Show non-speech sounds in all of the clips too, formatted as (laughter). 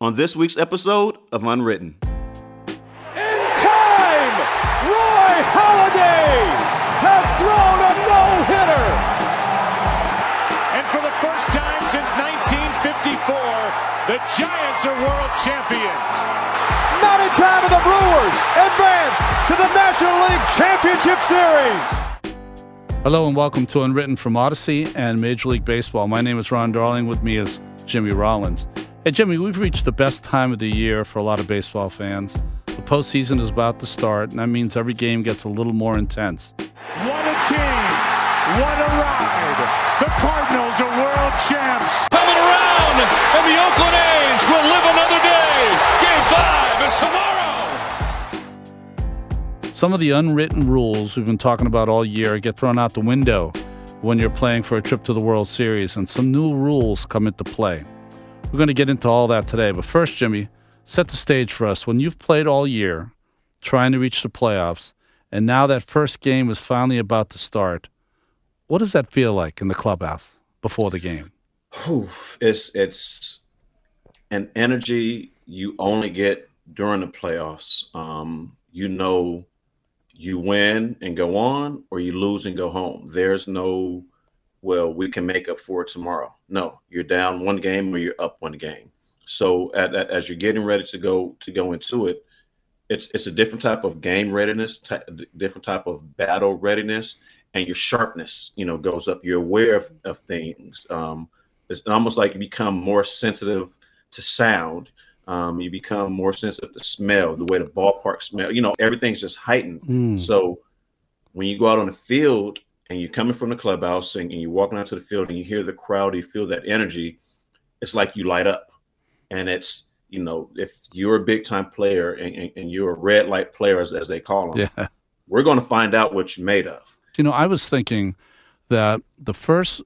on this week's episode of Unwritten. In time, Roy Halladay has thrown a no-hitter. And for the first time since 1954, the Giants are world champions. Not in time, and the Brewers advance to the National League Championship Series. Hello and welcome to Unwritten from Audacy and Major League Baseball. My name is Ron Darling. With me is Jimmy Rollins. Hey, Jimmy, we've reached the best time of the year for a lot of baseball fans. The postseason is about to start, and that means every game gets a little more intense. What a team! What a ride! The Cardinals are world champs. Coming around, and the Oakland A's will live another day. Game five is tomorrow. Some of the unwritten rules we've been talking about all year get thrown out the window when you're playing for a trip to the World Series, and some new rules come into play. We're going to get into all that today, but first, Jimmy, set the stage for us. When you've played all year trying to reach the playoffs, and now that first game is finally about to start, what does that feel like in the clubhouse before the game? It's it's an energy you only get during the playoffs. Um, you know you win and go on or you lose and go home. There's no, well, we can make up for it tomorrow. No, you're down one game or you're up one game. So at, at, as you're getting ready to go to go into it, it's it's a different type of game readiness, ty- different type of battle readiness, and your sharpness, you know, goes up. You're aware of, of things. Um, it's almost like you become more sensitive to sound um, you become more sensitive to smell, the way the ballpark smell. You know, everything's just heightened. Mm. So when you go out on the field and you're coming from the clubhouse and, and you're walking out to the field and you hear the crowd, you feel that energy, it's like you light up. And it's, you know, if you're a big time player and, and, and, you're a red light player, as, as they call them, yeah. we're going to find out what you're made of. You know, I was thinking that the first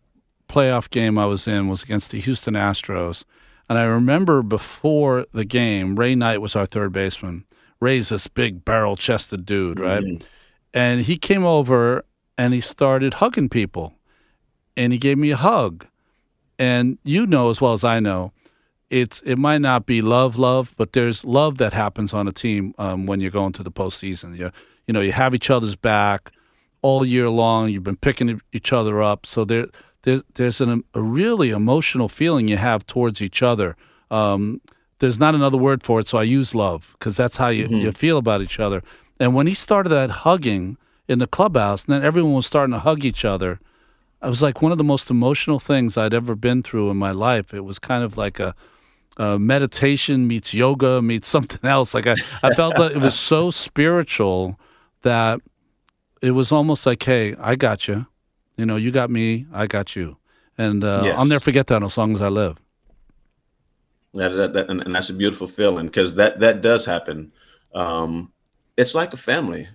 playoff game I was in was against the Houston Astros and I remember before the game, Ray Knight was our third baseman. Ray's this big barrel chested dude, right? Mm-hmm. And he came over and he started hugging people. And he gave me a hug. And you know as well as I know, it's it might not be love, love, but there's love that happens on a team um, when you're going to the postseason. You you know you have each other's back all year long. You've been picking each other up, so there there's there's an, a really emotional feeling you have towards each other. Um, there's not another word for it, so I use love because that's how you, mm-hmm. you feel about each other. And when he started that hugging in the clubhouse, and then everyone was starting to hug each other, I was like one of the most emotional things I'd ever been through in my life. It was kind of like a, a meditation meets yoga meets (laughs) something else. Like I, I felt that it was so spiritual that it was almost like, hey, I got you. You know, you got me, I got you, and uh, yes. I'll never forget that as long as I live. That, that, that and, and, that's a beautiful feeling because that that does happen. Um, it's like a family,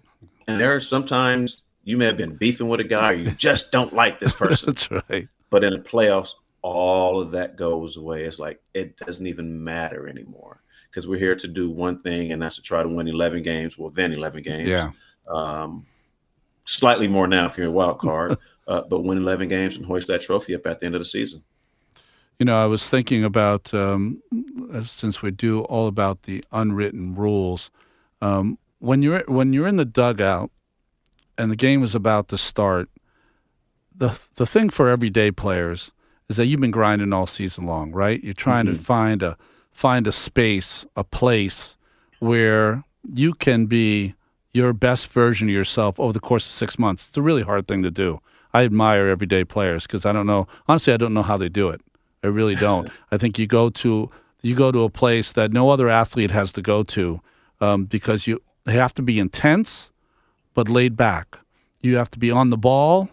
and there are sometimes you may have been beefing with a guy, or you (laughs) just don't like this person. that's right. But in the playoffs, all of that goes away. It's like it doesn't even matter anymore because we're here to do one thing, and that's to try to win 11 games. Well, then 11 games. Yeah. Um, slightly more now if you're a wild card. (laughs) uh, but win 11 games and hoist that trophy up at the end of the season. You know, I was thinking about um, since we do all about the unwritten rules. Um, when you're when you're in the dugout and the game is about to start, the the thing for everyday players is that you've been grinding all season long, right? You're trying mm-hmm. to find a find a space, a place where you can be your best version of yourself over the course of six months. It's a really hard thing to do. I admire everyday players because I don't know. Honestly, I don't know how they do it. I really don't. (laughs) I think you go to you go to a place that no other athlete has to go to um, because you have to be intense but laid back. You have to be on the ball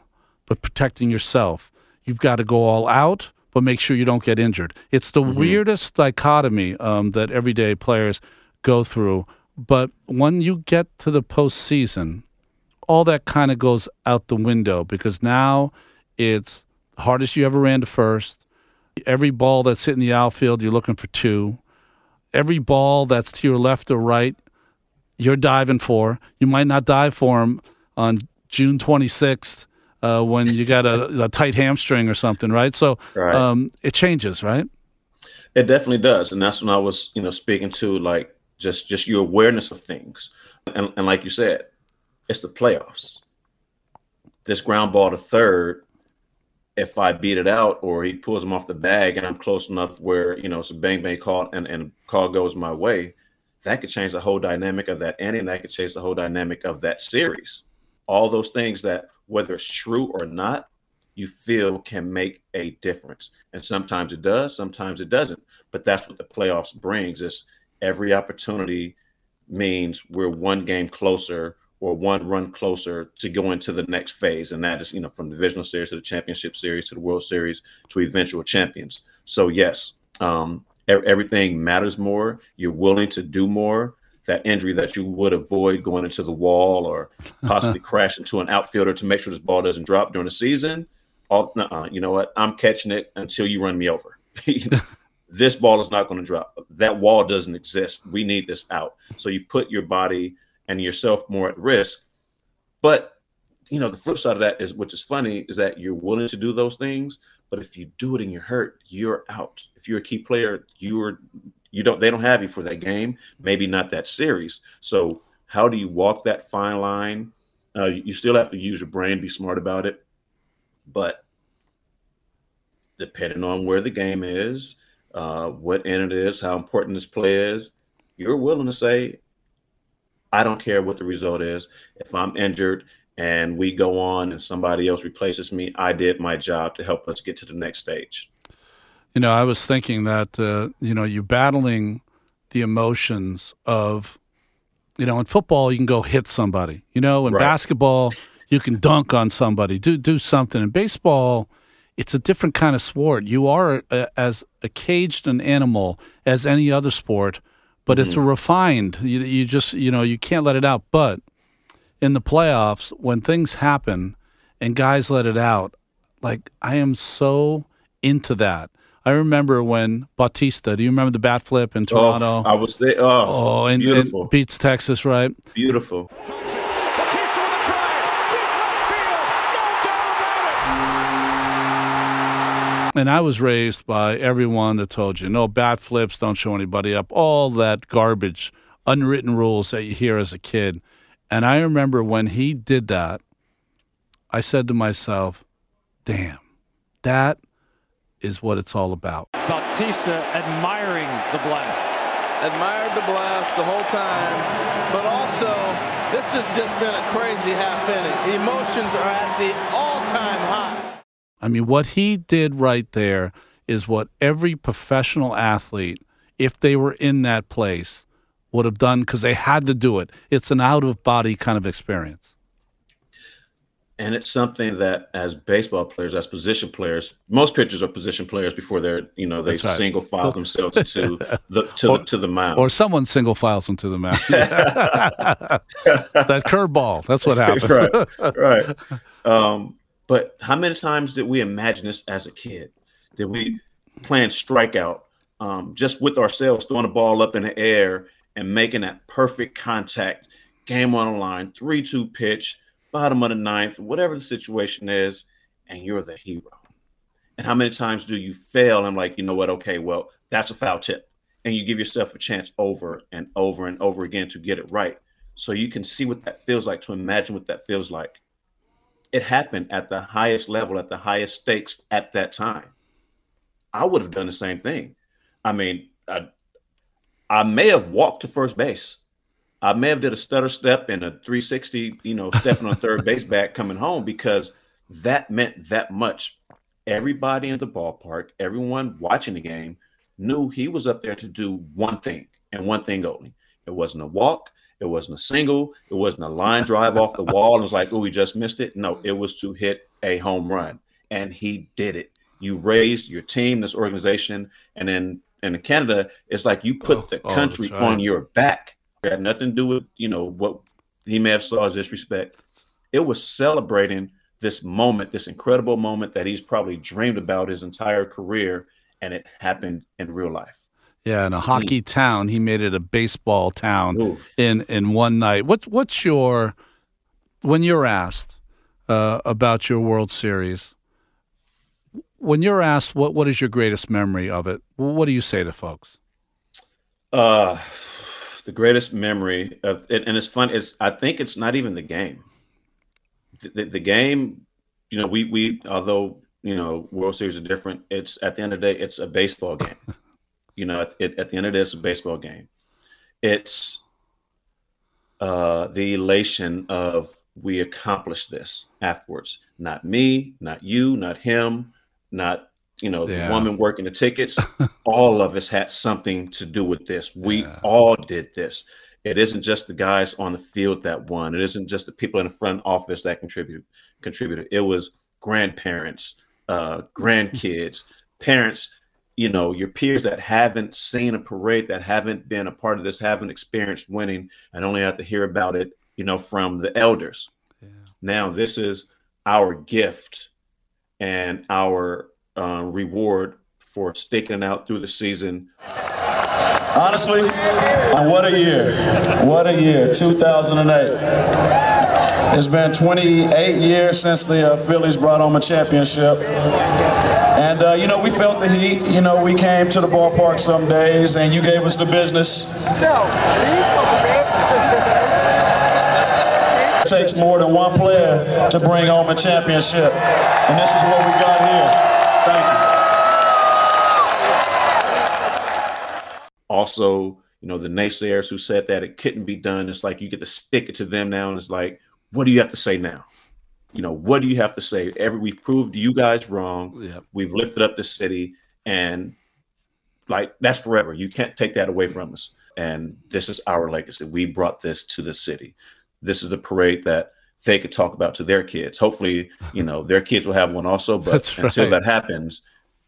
but protecting yourself. You've got to go all out but make sure you don't get injured. It's the mm-hmm. weirdest dichotomy um, that everyday players go through. But when you get to the postseason, all that kind of goes out the window because now it's the hardest you ever ran to first. Every ball that's hitting the outfield, you're looking for two. Every ball that's to your left or right, you're diving for. You might not dive for them on June 26th uh, when you got a, (laughs) a, tight hamstring or something, right? So right. Um, it changes, right? It definitely does, and that's when I was, you know, speaking to like just just your awareness of things, and, and like you said, it's the playoffs. This ground ball to third, if I beat it out or he pulls him off the bag and I'm close enough where you know it's a bang bang call and and call goes my way, that could change the whole dynamic of that inning. That could change the whole dynamic of that series. All those things that whether it's true or not, you feel can make a difference. And sometimes it does, sometimes it doesn't. But that's what the playoffs brings is every opportunity means we're one game closer or one run closer to going to the next phase. And that is, you know, from divisional series to the championship series to the World Series to eventual champions. So yes, um, everything matters more. You're willing to do more that injury that you would avoid going into the wall or (laughs) possibly crash into an outfielder to make sure this ball doesn't drop during the season. All, you know what? I'm catching it until you run me over. (laughs) this ball is not going to drop. That wall doesn't exist. We need this out. So you put your body and yourself more at risk. But you know, the flip side of that is, which is funny, is that you're willing to do those things. But if you do it and you're hurt, you're out. If you're a key player, you're you don't they don't have you for that game, maybe not that series. So how do you walk that fine line? Uh, you still have to use your brain, be smart about it, but depending on where the game is, uh, what end it is, how important this play is, you're willing to say, I don't care what the result is. If I'm injured and we go on and somebody else replaces me, I did my job to help us get to the next stage. You know, I was thinking that uh, you know you're battling the emotions of, you know, in football you can go hit somebody. You know, in right. basketball you can dunk on somebody, do do something. In baseball, it's a different kind of sport. You are a, as a caged an animal as any other sport, but mm-hmm. it's a refined. You, you just you know you can't let it out. But in the playoffs, when things happen and guys let it out, like I am so into that. I remember when Bautista. Do you remember the bat flip in oh, Toronto? Oh, I was there. Oh, oh and, beautiful. And beats Texas, right? Beautiful. And I was raised by everyone that told you no bat flips, don't show anybody up, all that garbage, unwritten rules that you hear as a kid. And I remember when he did that, I said to myself, damn, that is what it's all about. Bautista admiring the blast. Admired the blast the whole time, but also this has just been a crazy half inning. Emotions are at the all-time high. I mean, what he did right there is what every professional athlete, if they were in that place, would have done because they had to do it. It's an out of body kind of experience. And it's something that as baseball players as position players most pitchers are position players before they're you know they right. single file themselves (laughs) to the to, or, the to the mound. or someone single files them to the mound. (laughs) That curveball that's what happens right right. (laughs) Um, but how many times did we imagine this as a kid? Did we plan strikeout um, just with ourselves throwing the ball up in the air and making that perfect contact game on the line 3-2 pitch bottom of the ninth, whatever the situation is, and you're the hero. And how many times do you fail? I'm like, you know what? Okay, well, that's a foul tip. And you give yourself a chance over and over and over again to get it right. So you can see what that feels like, to imagine what that feels like. It happened at the highest level, at the highest stakes at that time. I would have done the same thing. I mean, I, I may have walked to first base. I may have did a stutter step and a 360, you know, stepping on third (laughs) base back coming home because that meant that much. Everybody in the ballpark, everyone watching the game knew he was up there to do one thing and one thing only. It wasn't a walk, it wasn't a single, it wasn't a line drive off the wall. It was like, oh, we just missed it. No, it was to hit a home run. And he did it. You raised your team, this organization, and then in Canada, it's like you put oh, the oh, country oh, right. on your back it had nothing to do with, you know, what he may have saw as disrespect. It was celebrating this moment, this incredible moment that he's probably dreamed about his entire career, and it happened in real life. Yeah, in a hockey mm. town, he made it a baseball town Ooh. in in one night. What's what's your when you're asked uh, about your World Series? When you're asked what what is your greatest memory of it, what do you say to folks? Uh, the greatest memory of it, and it's fun. It's I think it's not even the game. The, the, the game, you know, we we although you know World Series are different. It's at the end of the day, it's a baseball game. (laughs) you know, at, at the end of the day, it's a baseball game. It's uh, the elation of we accomplished this afterwards. Not me, not you, not him, not you know yeah. the woman working the tickets. (laughs) all of us had something to do with this. We yeah. all did this. It isn't just the guys on the field that won. It isn't just the people in the front office that contributed. Contributed. It was grandparents, uh, grandkids, (laughs) parents you know your peers that haven't seen a parade that haven't been a part of this haven't experienced winning and only have to hear about it you know from the elders yeah. now this is our gift and our uh, reward for sticking out through the season honestly what a year what a year 2008 it's been 28 years since the uh, phillies brought home a championship and, uh, you know, we felt the heat. You know, we came to the ballpark some days, and you gave us the business. It takes more than one player to bring home a championship. And this is what we got here. Thank you. Also, you know, the naysayers who said that it couldn't be done, it's like you get to stick it to them now, and it's like, what do you have to say now? you know, what do you have to say? Every we've proved you guys wrong. Yep. We've lifted up the city, and like that's forever. You can't take that away from us. And this is our legacy. We brought this to the city. This is the parade that they could talk about to their kids. Hopefully, you know, their kids will have one also. But until that happens,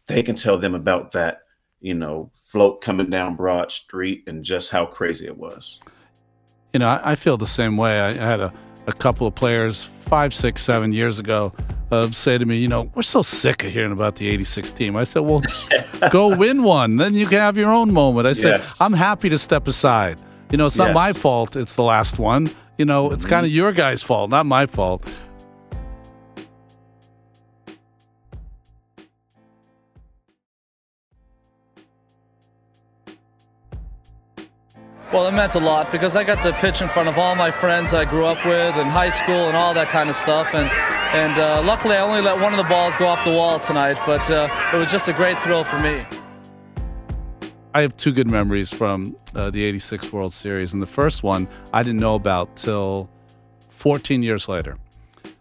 they can tell them about that, you know, float coming down Broad Street and just how crazy it was. You know, I, I feel the same way. I, I had a a couple of players five, six, seven years ago uh, say to me, you know, we're so sick of hearing about the 86 team. I said, well, (laughs) go win one. Then you can have your own moment. I said, yes. I'm happy to step aside. You know, it's not yes. my fault. It's the last one. You know, it's mm-hmm. kind of your guy's fault, not my fault. Well, it meant a lot because I got to pitch in front of all my friends I grew up with in high school and all that kind of stuff. And and uh, luckily, I only let one of the balls go off the wall tonight, but uh, it was just a great thrill for me. I have two good memories from uh, the '86 World Series, and the first one I didn't know about till 14 years later.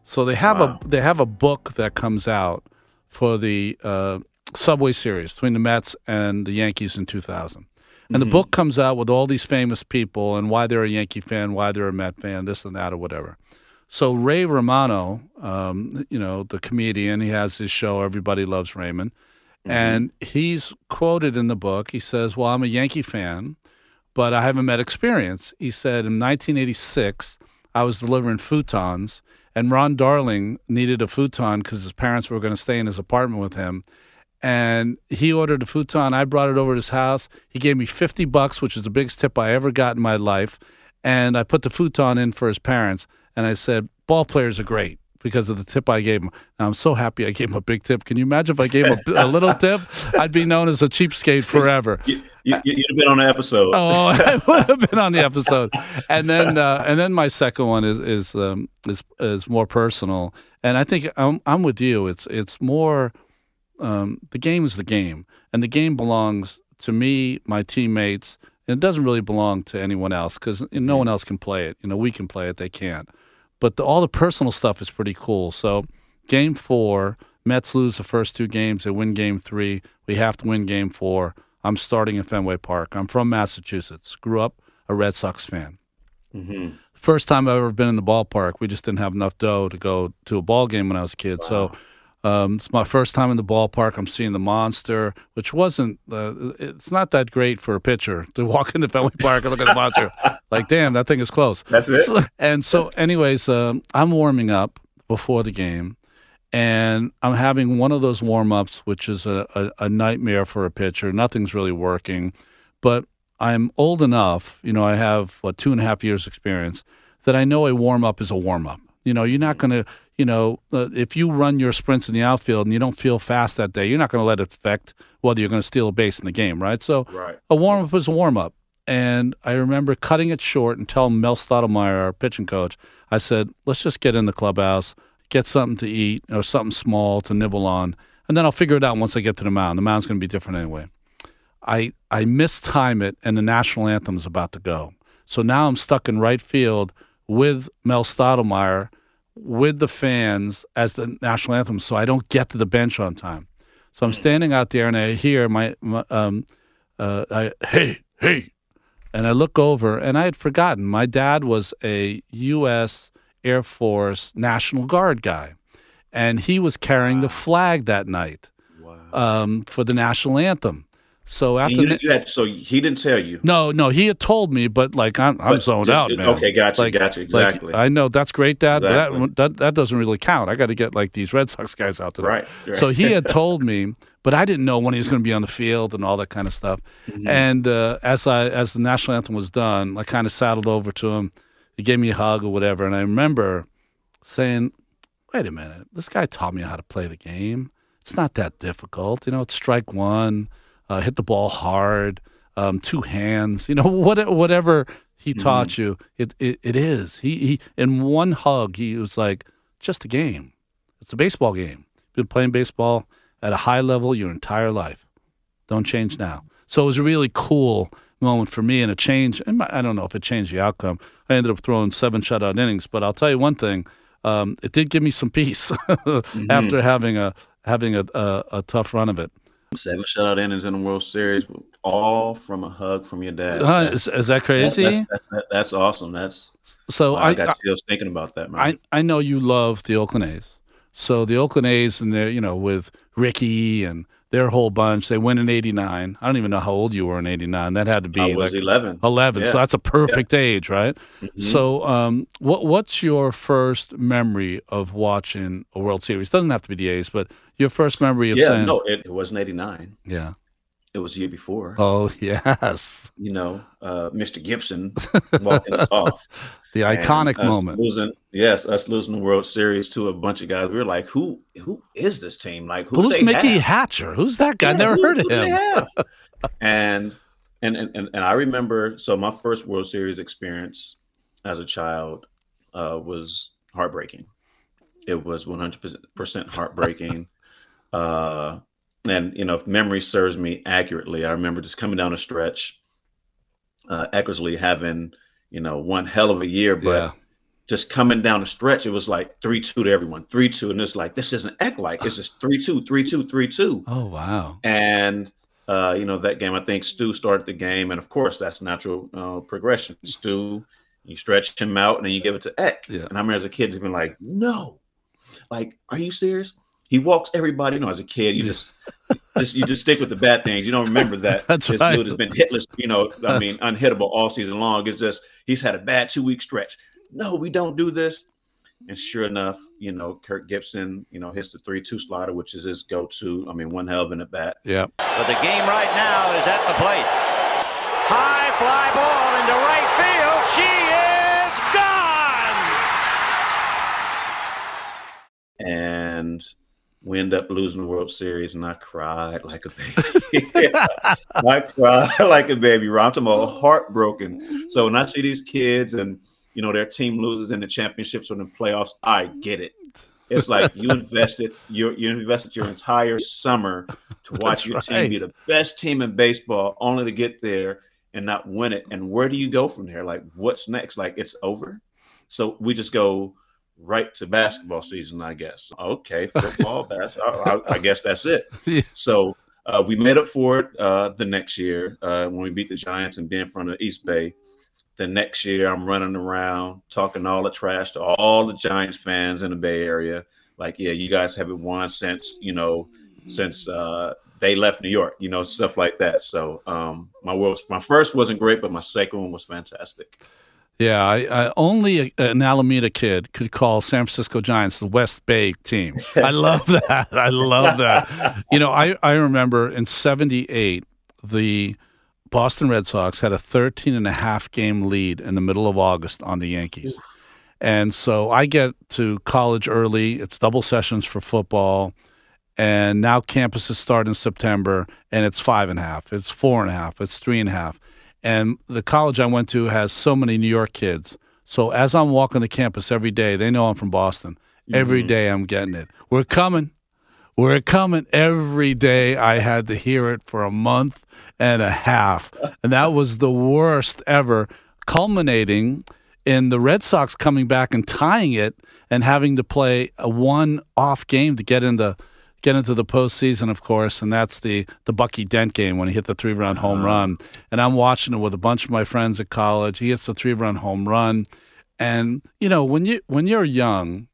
So they have wow. a they have a book that comes out for the uh, Subway Series between the Mets and the Yankees in 2000. And mm-hmm. the book comes out with all these famous people and why they're a Yankee fan, why they're a Met fan, this and that, or whatever. So Ray Romano, um, you know, the comedian, he has his show, Everybody Loves Raymond. Mm-hmm. And he's quoted in the book. He says, Well, I'm a Yankee fan, but I haven't met experience. He said, In 1986, I was delivering futons, and Ron Darling needed a futon because his parents were going to stay in his apartment with him and he ordered a futon. I brought it over to his house. He gave me 50 bucks, which is the biggest tip I ever got in my life. And I put the futon in for his parents. And I said, ball players are great because of the tip I gave him. Now, I'm so happy I gave him a big tip. Can you imagine if I gave him a, a little (laughs) tip? I'd be known as a cheapskate forever. You, would you, have been on the episode. oh, (laughs) I would have been on the episode. And then, uh, and then my second one is is um, is is more personal. And I think I'm I'm with you. It's it's more um, the game is the game, and the game belongs to me, my teammates, and it doesn't really belong to anyone else because no one else can play it. You know, we can play it, they can't. But the, all the personal stuff is pretty cool. So, game four, Mets lose the first two games. They win game three. We have to win game four. I'm starting in Fenway Park. I'm from Massachusetts. Grew up a Red Sox fan. Mm-hmm. First time I've ever been in the ballpark. We just didn't have enough dough to go to a ball game when I was a kid. Wow. So um, it's my first time in the ballpark. I'm seeing the monster, which wasn't. Uh, it's not that great for a pitcher to (laughs) walk into Fenway Park and look at the monster. (laughs) like, damn, that thing is close. That's it. (laughs) And so, anyways, um, I'm warming up before the game, and I'm having one of those warm ups, which is a, a, a nightmare for a pitcher. Nothing's really working, but I'm old enough. You know, I have what two and a half years experience that I know a warm up is a warm up You know, you're not going to, you know, uh, if you run your sprints in the outfield and you don't feel fast that day, you're not going to let it affect whether you're going to steal a base in the game, right? So Right. a warm up is a warm up. And I remember cutting it short and telling Mel Stottlemyre, our pitching coach, I said, let's just get in the clubhouse, get something to eat or something small to nibble on, and then I'll figure it out once I get to the mound. The mound's going to be different anyway. I I mistime it, and the national anthem is about to go. So now I'm stuck in right field with Mel Stottlemyre, with the fans as the national anthem, so I don't get to the bench on time. So I'm standing out there, and I hear my, my um, uh, I, hey, hey, and I look over, and I had forgotten my dad was a U.S. Air Force National Guard guy, and he was carrying the flag that night um, for the national anthem. So after you, you had, so he didn't tell you. no, no, he had told me, but like I'm, I'm zoned just- out, man. okay, gotcha, like, gotcha, like, exactly. I know that's great, Dad, Exactly. but that, that that doesn't really count. I got to get like these Red Sox guys out there. Right, right. So he had (laughs) told me, but I didn't know when he was going to be on the field and all that kind of stuff. Mm-hmm. And uh, as I as the national anthem was done, I kind of saddled over to him. He gave me a hug or whatever, and I remember saying, "Wait a minute, this guy taught me how to play the game. It's not that difficult. You know, it's strike one, uh, hit the ball hard, um, two hands. You know, (laughs) what, whatever he taught you, it, it it is. He he in one hug, he was like, just a game. It's a baseball game. You've Been playing baseball at a high level your entire life. Don't change now. So it was a really cool moment for me and a change. and I don't know if it changed the outcome. I ended up throwing seven shutout innings, but I'll tell you one thing: um, it did give me some peace (laughs) after having a having a, a, a tough run of it. Seven shutout innings in the World Series, all from a hug from your dad. Uh, That's- is, is that crazy? That's, that's, that's, that's awesome. That's so I, I, got chills thinking about that, man. I, I know you love the Oakland A's. So the Oakland A's and they're you know, with Ricky and their whole bunch, they win in '89. I don't even know how old you were in '89. That had to be I was like 11. 11. Yeah. So that's a perfect age, right? Mhm. So, um, what what's your first memory of watching a World Series? Doesn't have to be the A's, but your first memory of yeah, saying, no, it, it wasn't 89. yeah, It was the year before. oh (laughs) yes, You know, uh, Mr. Gibson walking us off. (laughs) the iconic moment. Losing, yes, us losing the World Series to a bunch of guys. We were like, who who is this team? Like, who Who's Mickey have? Hatcher? Who's that guy? Yeah, Never who- heard of him. (laughs) and, and and and I remember. So my first World Series experience as a child uh, was heartbreaking. It was one hundred percent heartbreaking. uh, and you know, if memory serves me accurately, I remember just coming down a stretch. Uh, Eckersley having you know one hell of a year, but Yeah. just coming down a stretch, it was like three two to everyone, three two, and it's like this isn't Eck like it's just three two, three two, three two. Oh wow. And uh, you know that game, I think Stu started the game, and of course that's natural uh, progression. Stu, you stretch him out, and then you give it to Eck. Yeah. And I remember as a kid, just being like, "No, like, are you serious?" He walks everybody. You know, as a kid, you Yeah. just, just you just stick with the bad things. You don't remember that (laughs) That's this right. dude has been hitless. You know, I That's- mean, unhittable all season long. It's just he's had a bad two week stretch. No, we don't do this. And sure enough, you know, Kirk Gibson, you know, hits the three two slider, which is his go to. I mean, one hell of an at bat. Yeah. But the game right now is at the plate. High fly ball into right field. She is gone. and we end up losing the World Series, and I cried like a baby. (laughs) I cried (laughs) like a baby. I'm talking about heartbroken. So when I see these kids and you know their team loses in the championships or in the playoffs, I get it. It's like you (laughs) invested your you invested your entire summer to watch That's your right. team be the best team in baseball, only to get there and not win it. And where do you go from there? Like, what's next? Like, it's over. So we just go right to basketball season, I guess. Okay, football, (laughs) basketball. I, I guess that's it. (laughs) Yeah. So uh, we made up for it uh, the next year uh, when we beat the Giants and be in front of East Bay. The next year, I'm running around talking all the trash to all the Giants fans in the Bay Area. Like, yeah, you guys haven't won since you know since uh, they left New York. You know, stuff like that. So um, my world, my first wasn't great, but my second one was fantastic. Yeah, I, I only a, an Alameda kid could call San Francisco Giants the West Bay team. I (laughs) love that. I love that. You know, I, I remember in 78, the Boston Red Sox had a 13 and a half game lead in the middle of August on the Yankees. And so I get to college early. It's double sessions for football. And now campuses start in September and it's five and a half, it's four and a half, it's three and a half. And the college I went to has so many New York kids. So as I'm walking the campus every day, they know I'm from Boston. Every mm-hmm. day I'm getting it. We're coming. We're coming every day. I had to hear it for a month and a half. And that was the worst ever, culminating in the Red Sox coming back and tying it and having to play a one off game to get into get into the postseason, of course, and that's the the Bucky Dent game when he hit the three run home uh-huh. run. And I'm watching it with a bunch of my friends at college. He hits the three run home run. And you know, when you when you're young,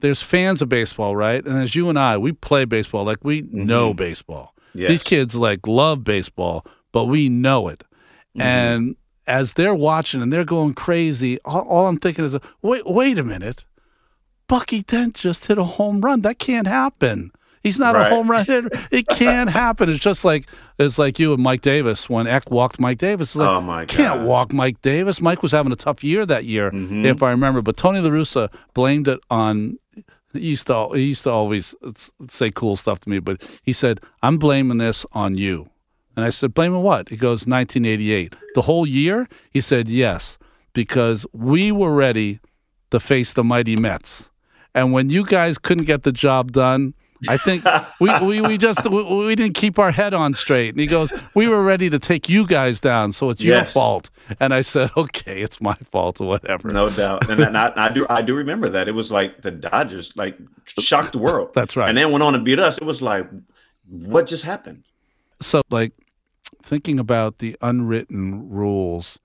there's fans of baseball, right? And as you and I, we play baseball like we mm-hmm. know baseball. Yes. These kids like love baseball, but we know it. Mm-hmm. And as they're watching and they're going crazy, all, all I'm thinking is, wait, wait a minute. Bucky Dent just hit a home run. That can't happen. He's not a home run hitter. It can't (laughs) happen. It's just like it's like you and Mike Davis when Eck walked Mike Davis. It's like, Oh, my can't walk Mike Davis. Mike was having a tough year that year, Mm-hmm. if I remember. But Tony La Russa blamed it on. He used to he used to always say cool stuff to me, but he said, "I'm blaming this on you." And I said, "Blaming what?" He goes, "1988, the whole year." He said, "Yes, because we were ready to face the mighty Mets, and when you guys couldn't get the job done." I think we, (laughs) we, we just we, we didn't keep our head on straight. And he goes, "We were ready to take you guys down, so it's your fault." And I said, (laughs) "Okay, it's my fault or whatever." No doubt, and, and I, I do I do remember that it was like the Dodgers like shocked the world. (laughs) That's right. and then went on to beat us. It was like, what just happened? so like thinking about the unwritten rules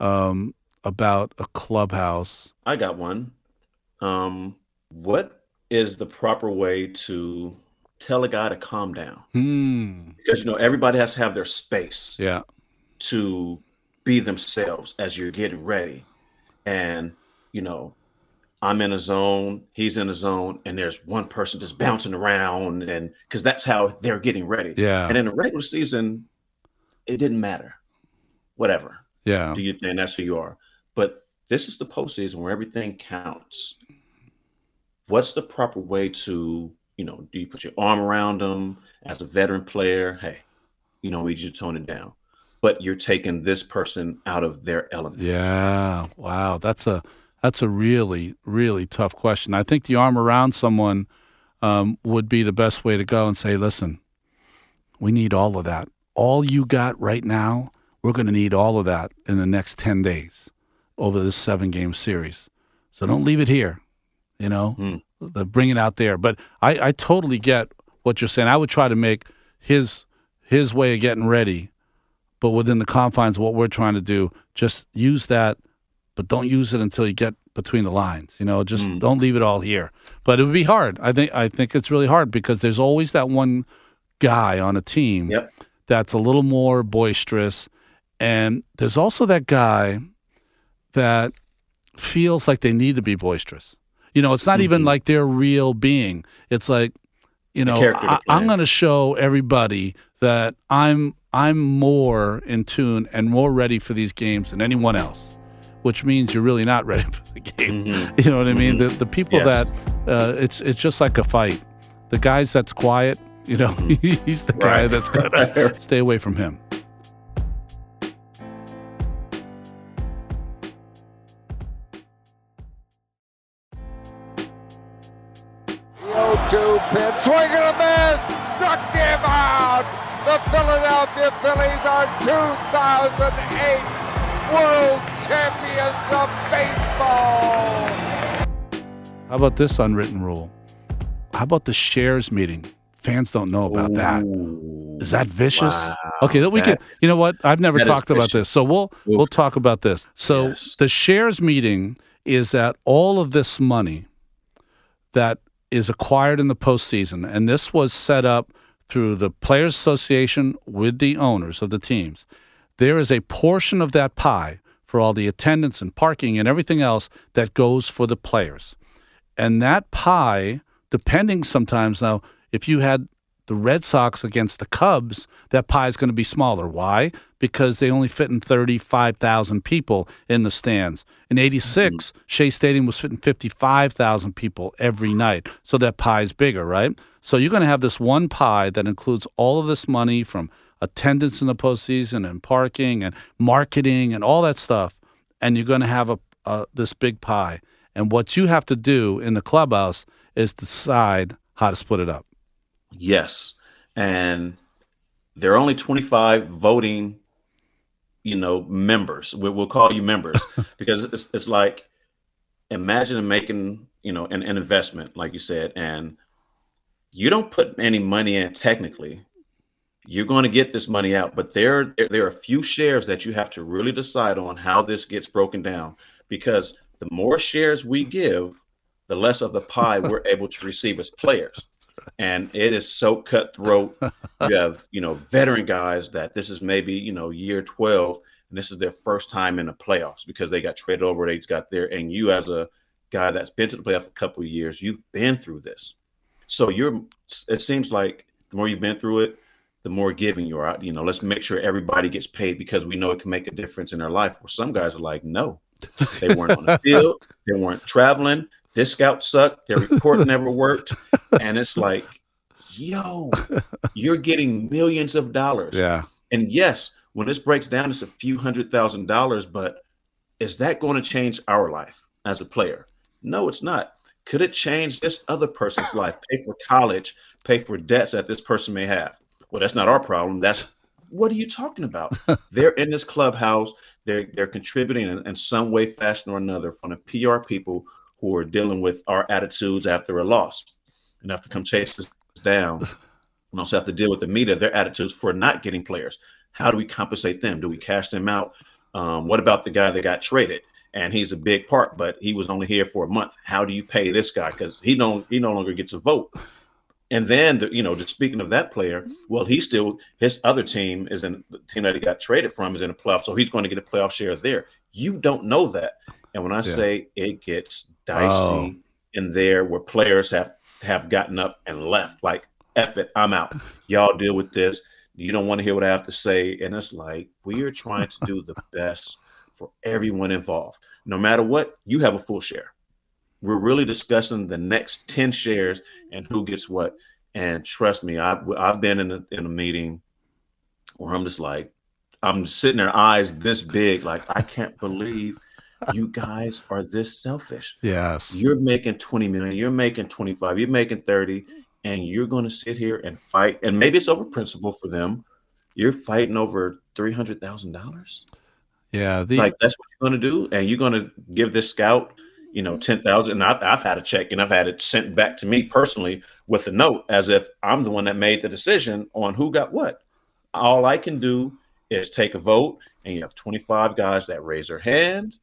um, about a clubhouse I got one. Um, what is the proper way to tell a guy to calm down? hmm Because you know everybody has to have their space yeah to be themselves as you're getting ready, and you know. I'm in a zone, he's in a zone, and there's one person just bouncing around, and because that's how they're getting ready. yeah And in the regular season, it didn't matter. Whatever. yeah Do you think that's who you are? But this is the postseason where everything counts. What's the proper way to, you know, do you put your arm around them as a veteran player? Hey, you know, we need you to tone it down. But you're taking this person out of their element. yeah wow that's a that's a really really tough question i think the arm around someone um, would be the best way to go and say listen we need all of that all you got right now we're going to need all of that in the next 10 days over this seven game series so don't leave it here you know Hmm. the bring it out there but I, I totally get what you're saying i would try to make his his way of getting ready but within the confines of what we're trying to do just use that but don't use it until you get between the lines you know just Mm. don't leave it all here but it would be hard i think i think it's really hard because there's always that one guy on a team Yep. that's a little more boisterous and there's also that guy that feels like they need to be boisterous you know it's not even Mhm. like their real being it's like you know I, i'm going to show everybody that i'm i'm more in tune and more ready for these games than anyone else which means you're really not (laughs) ready for the game Mhm. (laughs) you know what i mean the, the people Yes. that uh, it's it's just like a fight the guys that's quiet you know (laughs) he's the guy Right. that's gonna stay away from him The 0-2 pitch, swing and a miss, struck him out. The Philadelphia Phillies are 2008 World Champions of Baseball. How about this unwritten rule? How about the shares meeting? Fans don't know about that. Ooh, Is that vicious? wow. okay, that we can. You know what? I've never talked about this, so we'll we'll talk about this. So Yes. the shares meeting is that all of this money that is acquired in the postseason, and this was set up through the Players Association with the owners of the teams. There is a portion of that pie for all the attendance and parking and everything else that goes for the players. And that pie, depending sometimes now, if you had The Red Sox against the Cubs, that pie is going to be smaller. Why? Because they only fit in 35,000 people in the stands. In 86, mm-hmm. Shea Stadium was fitting 55,000 people every night. So that pie is bigger, right? So you're going to have this one pie that includes all of this money from attendance in the postseason and parking and marketing and all that stuff. And you're going to have a, a this big pie. And what you have to do in the clubhouse is decide how to split it up. Yes. And there are only 25 voting, you know, members. We, will call you members (laughs) because it's, it's like imagine making, you know, an, an investment, like you said, and you don't put any money in technically. You're going to get this money out, but there, there are a few shares that you have to really decide on how this gets broken down because the more shares we give, the less of the pie we're (laughs) able to receive as players and it is so cutthroat. (laughs) you have, you know, veteran guys that this is maybe, you know, year 12, and this is their first time in the playoffs because they got traded over, they just got there. And you, as a guy that's been to the playoff a couple of years, you've been through this. So you're, it seems like the more you've been through it, the more giving you are. You know, let's make sure everybody gets paid because we know it can make a difference in their life. Where some guys are like, no, they weren't on the (laughs) field, they weren't traveling, this scout sucked. Their report (laughs) never worked. And it's like, yo, (laughs) you're getting millions of dollars. Yeah. And yes, when this breaks down, it's a few hundred thousand dollars, but is that going to change our life as a player? No, it's not. Could it change this other person's life? Pay for college, pay for debts that this person may have. Well, that's not our problem. That's what are you talking about? (laughs) they're in this clubhouse. They're they're contributing in, in some way, fashion, or another from the PR people who are dealing with our attitudes after a loss and have to come chase us down. (sighs) and also have to deal with the media, their attitudes for not getting players. How do we compensate them? Do we cash them out? Um, what about the guy that got traded? And he's a big part, but he was only here for a month. How do you pay this guy? Because he don't he no longer gets a vote. And then the, you know, just speaking of that player, well, he still his other team is in the team that he got traded from is in a playoff, so he's going to get a playoff share there. You don't know that. And when I yeah. say it gets dicey oh. in there where players have have gotten up and left, like F it, I'm out. Y'all deal with this. You don't want to hear what I have to say. And it's like we are trying to do the best for everyone involved. No matter what, you have a full share. We're really discussing the next 10 shares and who gets what. And trust me, I've, I've been in a, in a meeting where I'm just like, I'm sitting there, eyes this big, like, I can't believe you guys are this selfish. Yes. You're making 20 million, you're making 25, you're making 30, and you're going to sit here and fight. And maybe it's over principle for them. You're fighting over $300,000. Yeah. The... Like that's what you're going to do. And you're going to give this scout, you know, 10,000. And I've, I've had a check and I've had it sent back to me personally with a note as if I'm the one that made the decision on who got what. All I can do is take a vote and you have 25 guys that raise their hand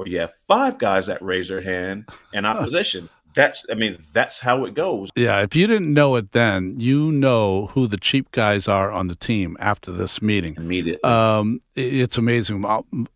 or you have five guys that raise their hand in opposition. That's, I mean, that's how it goes. Yeah. If you didn't know it then, you know who the cheap guys are on the team after this meeting. Immediately. Um, it's amazing. The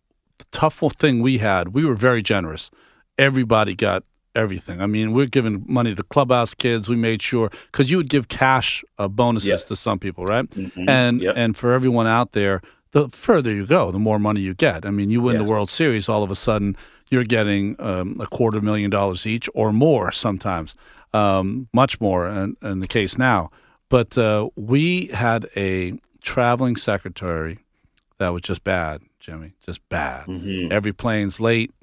tough thing we had, we were very generous. Everybody got everything. I mean, we're giving money to clubhouse kids. We made sure because you would give cash uh, bonuses yep. to some people, right? Mm-hmm. And yep. and for everyone out there, the further you go, the more money you get. I mean, you win yes. the World Series, all of a sudden you're getting um, a quarter million dollars each or more sometimes, um, much more in, in, the case now. But uh, we had a traveling secretary that was just bad, Jimmy, just bad. Mm-hmm. Every plane's late,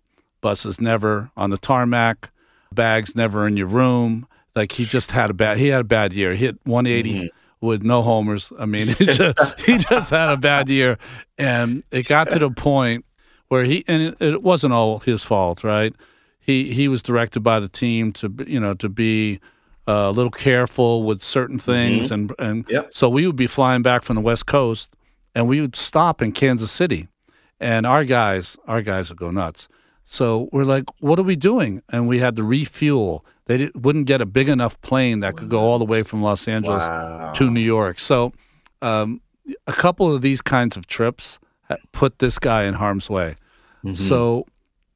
buses never on the tarmac, bags never in your room. Like he just had a bad, he had a bad year. He hit 180. Mm-hmm with no homers. I mean, (laughs) he just, he just had a bad year, and it got to the point where he and it, it, wasn't all his fault, right? He he was directed by the team to you know to be uh, a little careful with certain things, mm-hmm. and and yep. so we would be flying back from the West Coast, and we would stop in Kansas City, and our guys our guys would go nuts. So we're like, what are we doing? And we had to refuel they wouldn't get a big enough plane that could go all the way from Los Angeles wow. to New York. So, um, a couple of these kinds of trips put this guy in harm's way. Mm-hmm. So,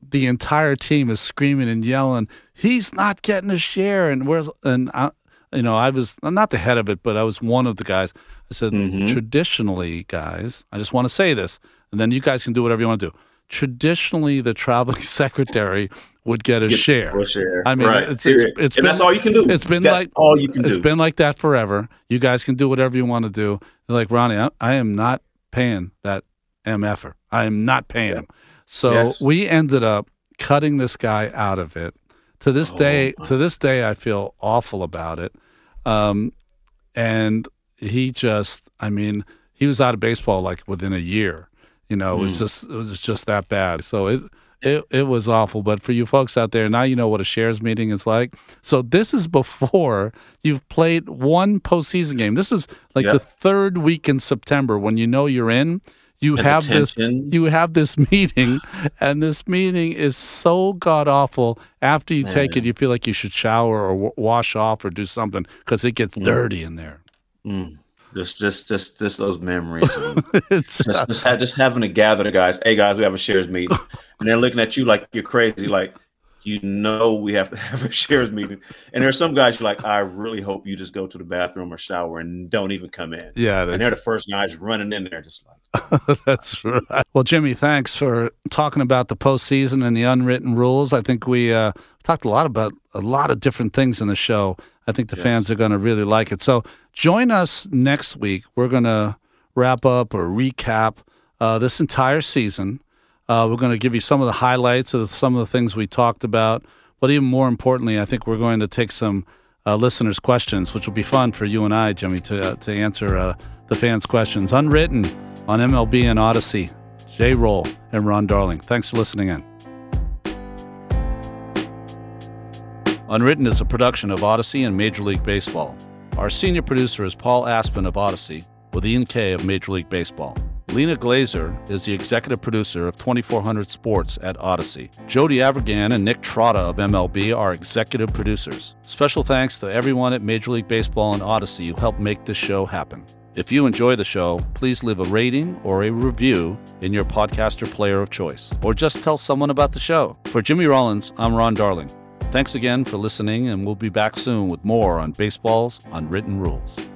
the entire team is screaming and yelling, "He's not getting a share!" And where's and I, you know, I was I'm not the head of it, but I was one of the guys. I said, Mhm. traditionally, guys, I just want to say this, and then you guys can do whatever you want to do. Traditionally, the traveling (laughs) secretary would get a Get share. a share. I mean, Right. it's, it's, it's And been, that's all you can do. It's been That's like all you can It's do. been like that forever. You guys can do whatever you want to do. They're like Ronnie, I, I am not paying that mf'er. I am not paying him. So Yes. we ended up cutting this guy out of it. To this Oh, day, to this day, I feel awful about it. Um, and he just, I mean, he was out of baseball like within a year. You know, it was Mm. just, it was just that bad. So it, it, it was awful. But for you folks out there, now you know what a shares meeting is like. So this is before you've played one postseason game. This is like Yep. the third week in September when you know you're in. You And have this you have this (laughs) meeting and this meeting is so god awful after you take it you feel like you should shower or w- wash off or do something because it gets dirty in there Mm. Just, just, just, just those memories. (laughs) just, just, ha- just having to gather the guys. Hey guys, we have a shares meeting, (laughs) and they're looking at you like you're crazy. Like you know we have to (laughs) have a shares meeting. And there's some guys you're like, I really hope you just go to the bathroom or shower and don't even come in. yeah And they're the first guys running in there, just like that's right well jimmy thanks for talking about the postseason and the unwritten rules i think we uh, talked a lot about a lot of different things in the show i think the fans are going to really like it so join us next week we're going to wrap up or recap uh, this entire season Uh, we're going to give you some of the highlights of some of the things we talked about. But even more importantly, I think we're going to take some uh, listeners' questions, which will be fun for you and I, Jimmy, to, uh, to answer uh, the fans' questions. Unwritten on MLB and Audacy. Jay Roll and Ron Darling. Thanks for listening in. Unwritten is a production of Audacy and Major League Baseball. Our senior producer is Paul Aspen of Audacy, with Ian Kay of Major League Baseball. Lena Glazer is the executive producer of 2400 Sports at Audacy. Jody Avirgan and Nick Trotta of MLB are executive producers. Special thanks to everyone at Major League Baseball and Audacy who helped make this show happen. If you enjoy the show, please leave a rating or a review in your podcaster player of choice, or just tell someone about the show. For Jimmy Rollins, I'm Ron Darling. Thanks again for listening, and we'll be back soon with more on baseball's unwritten rules.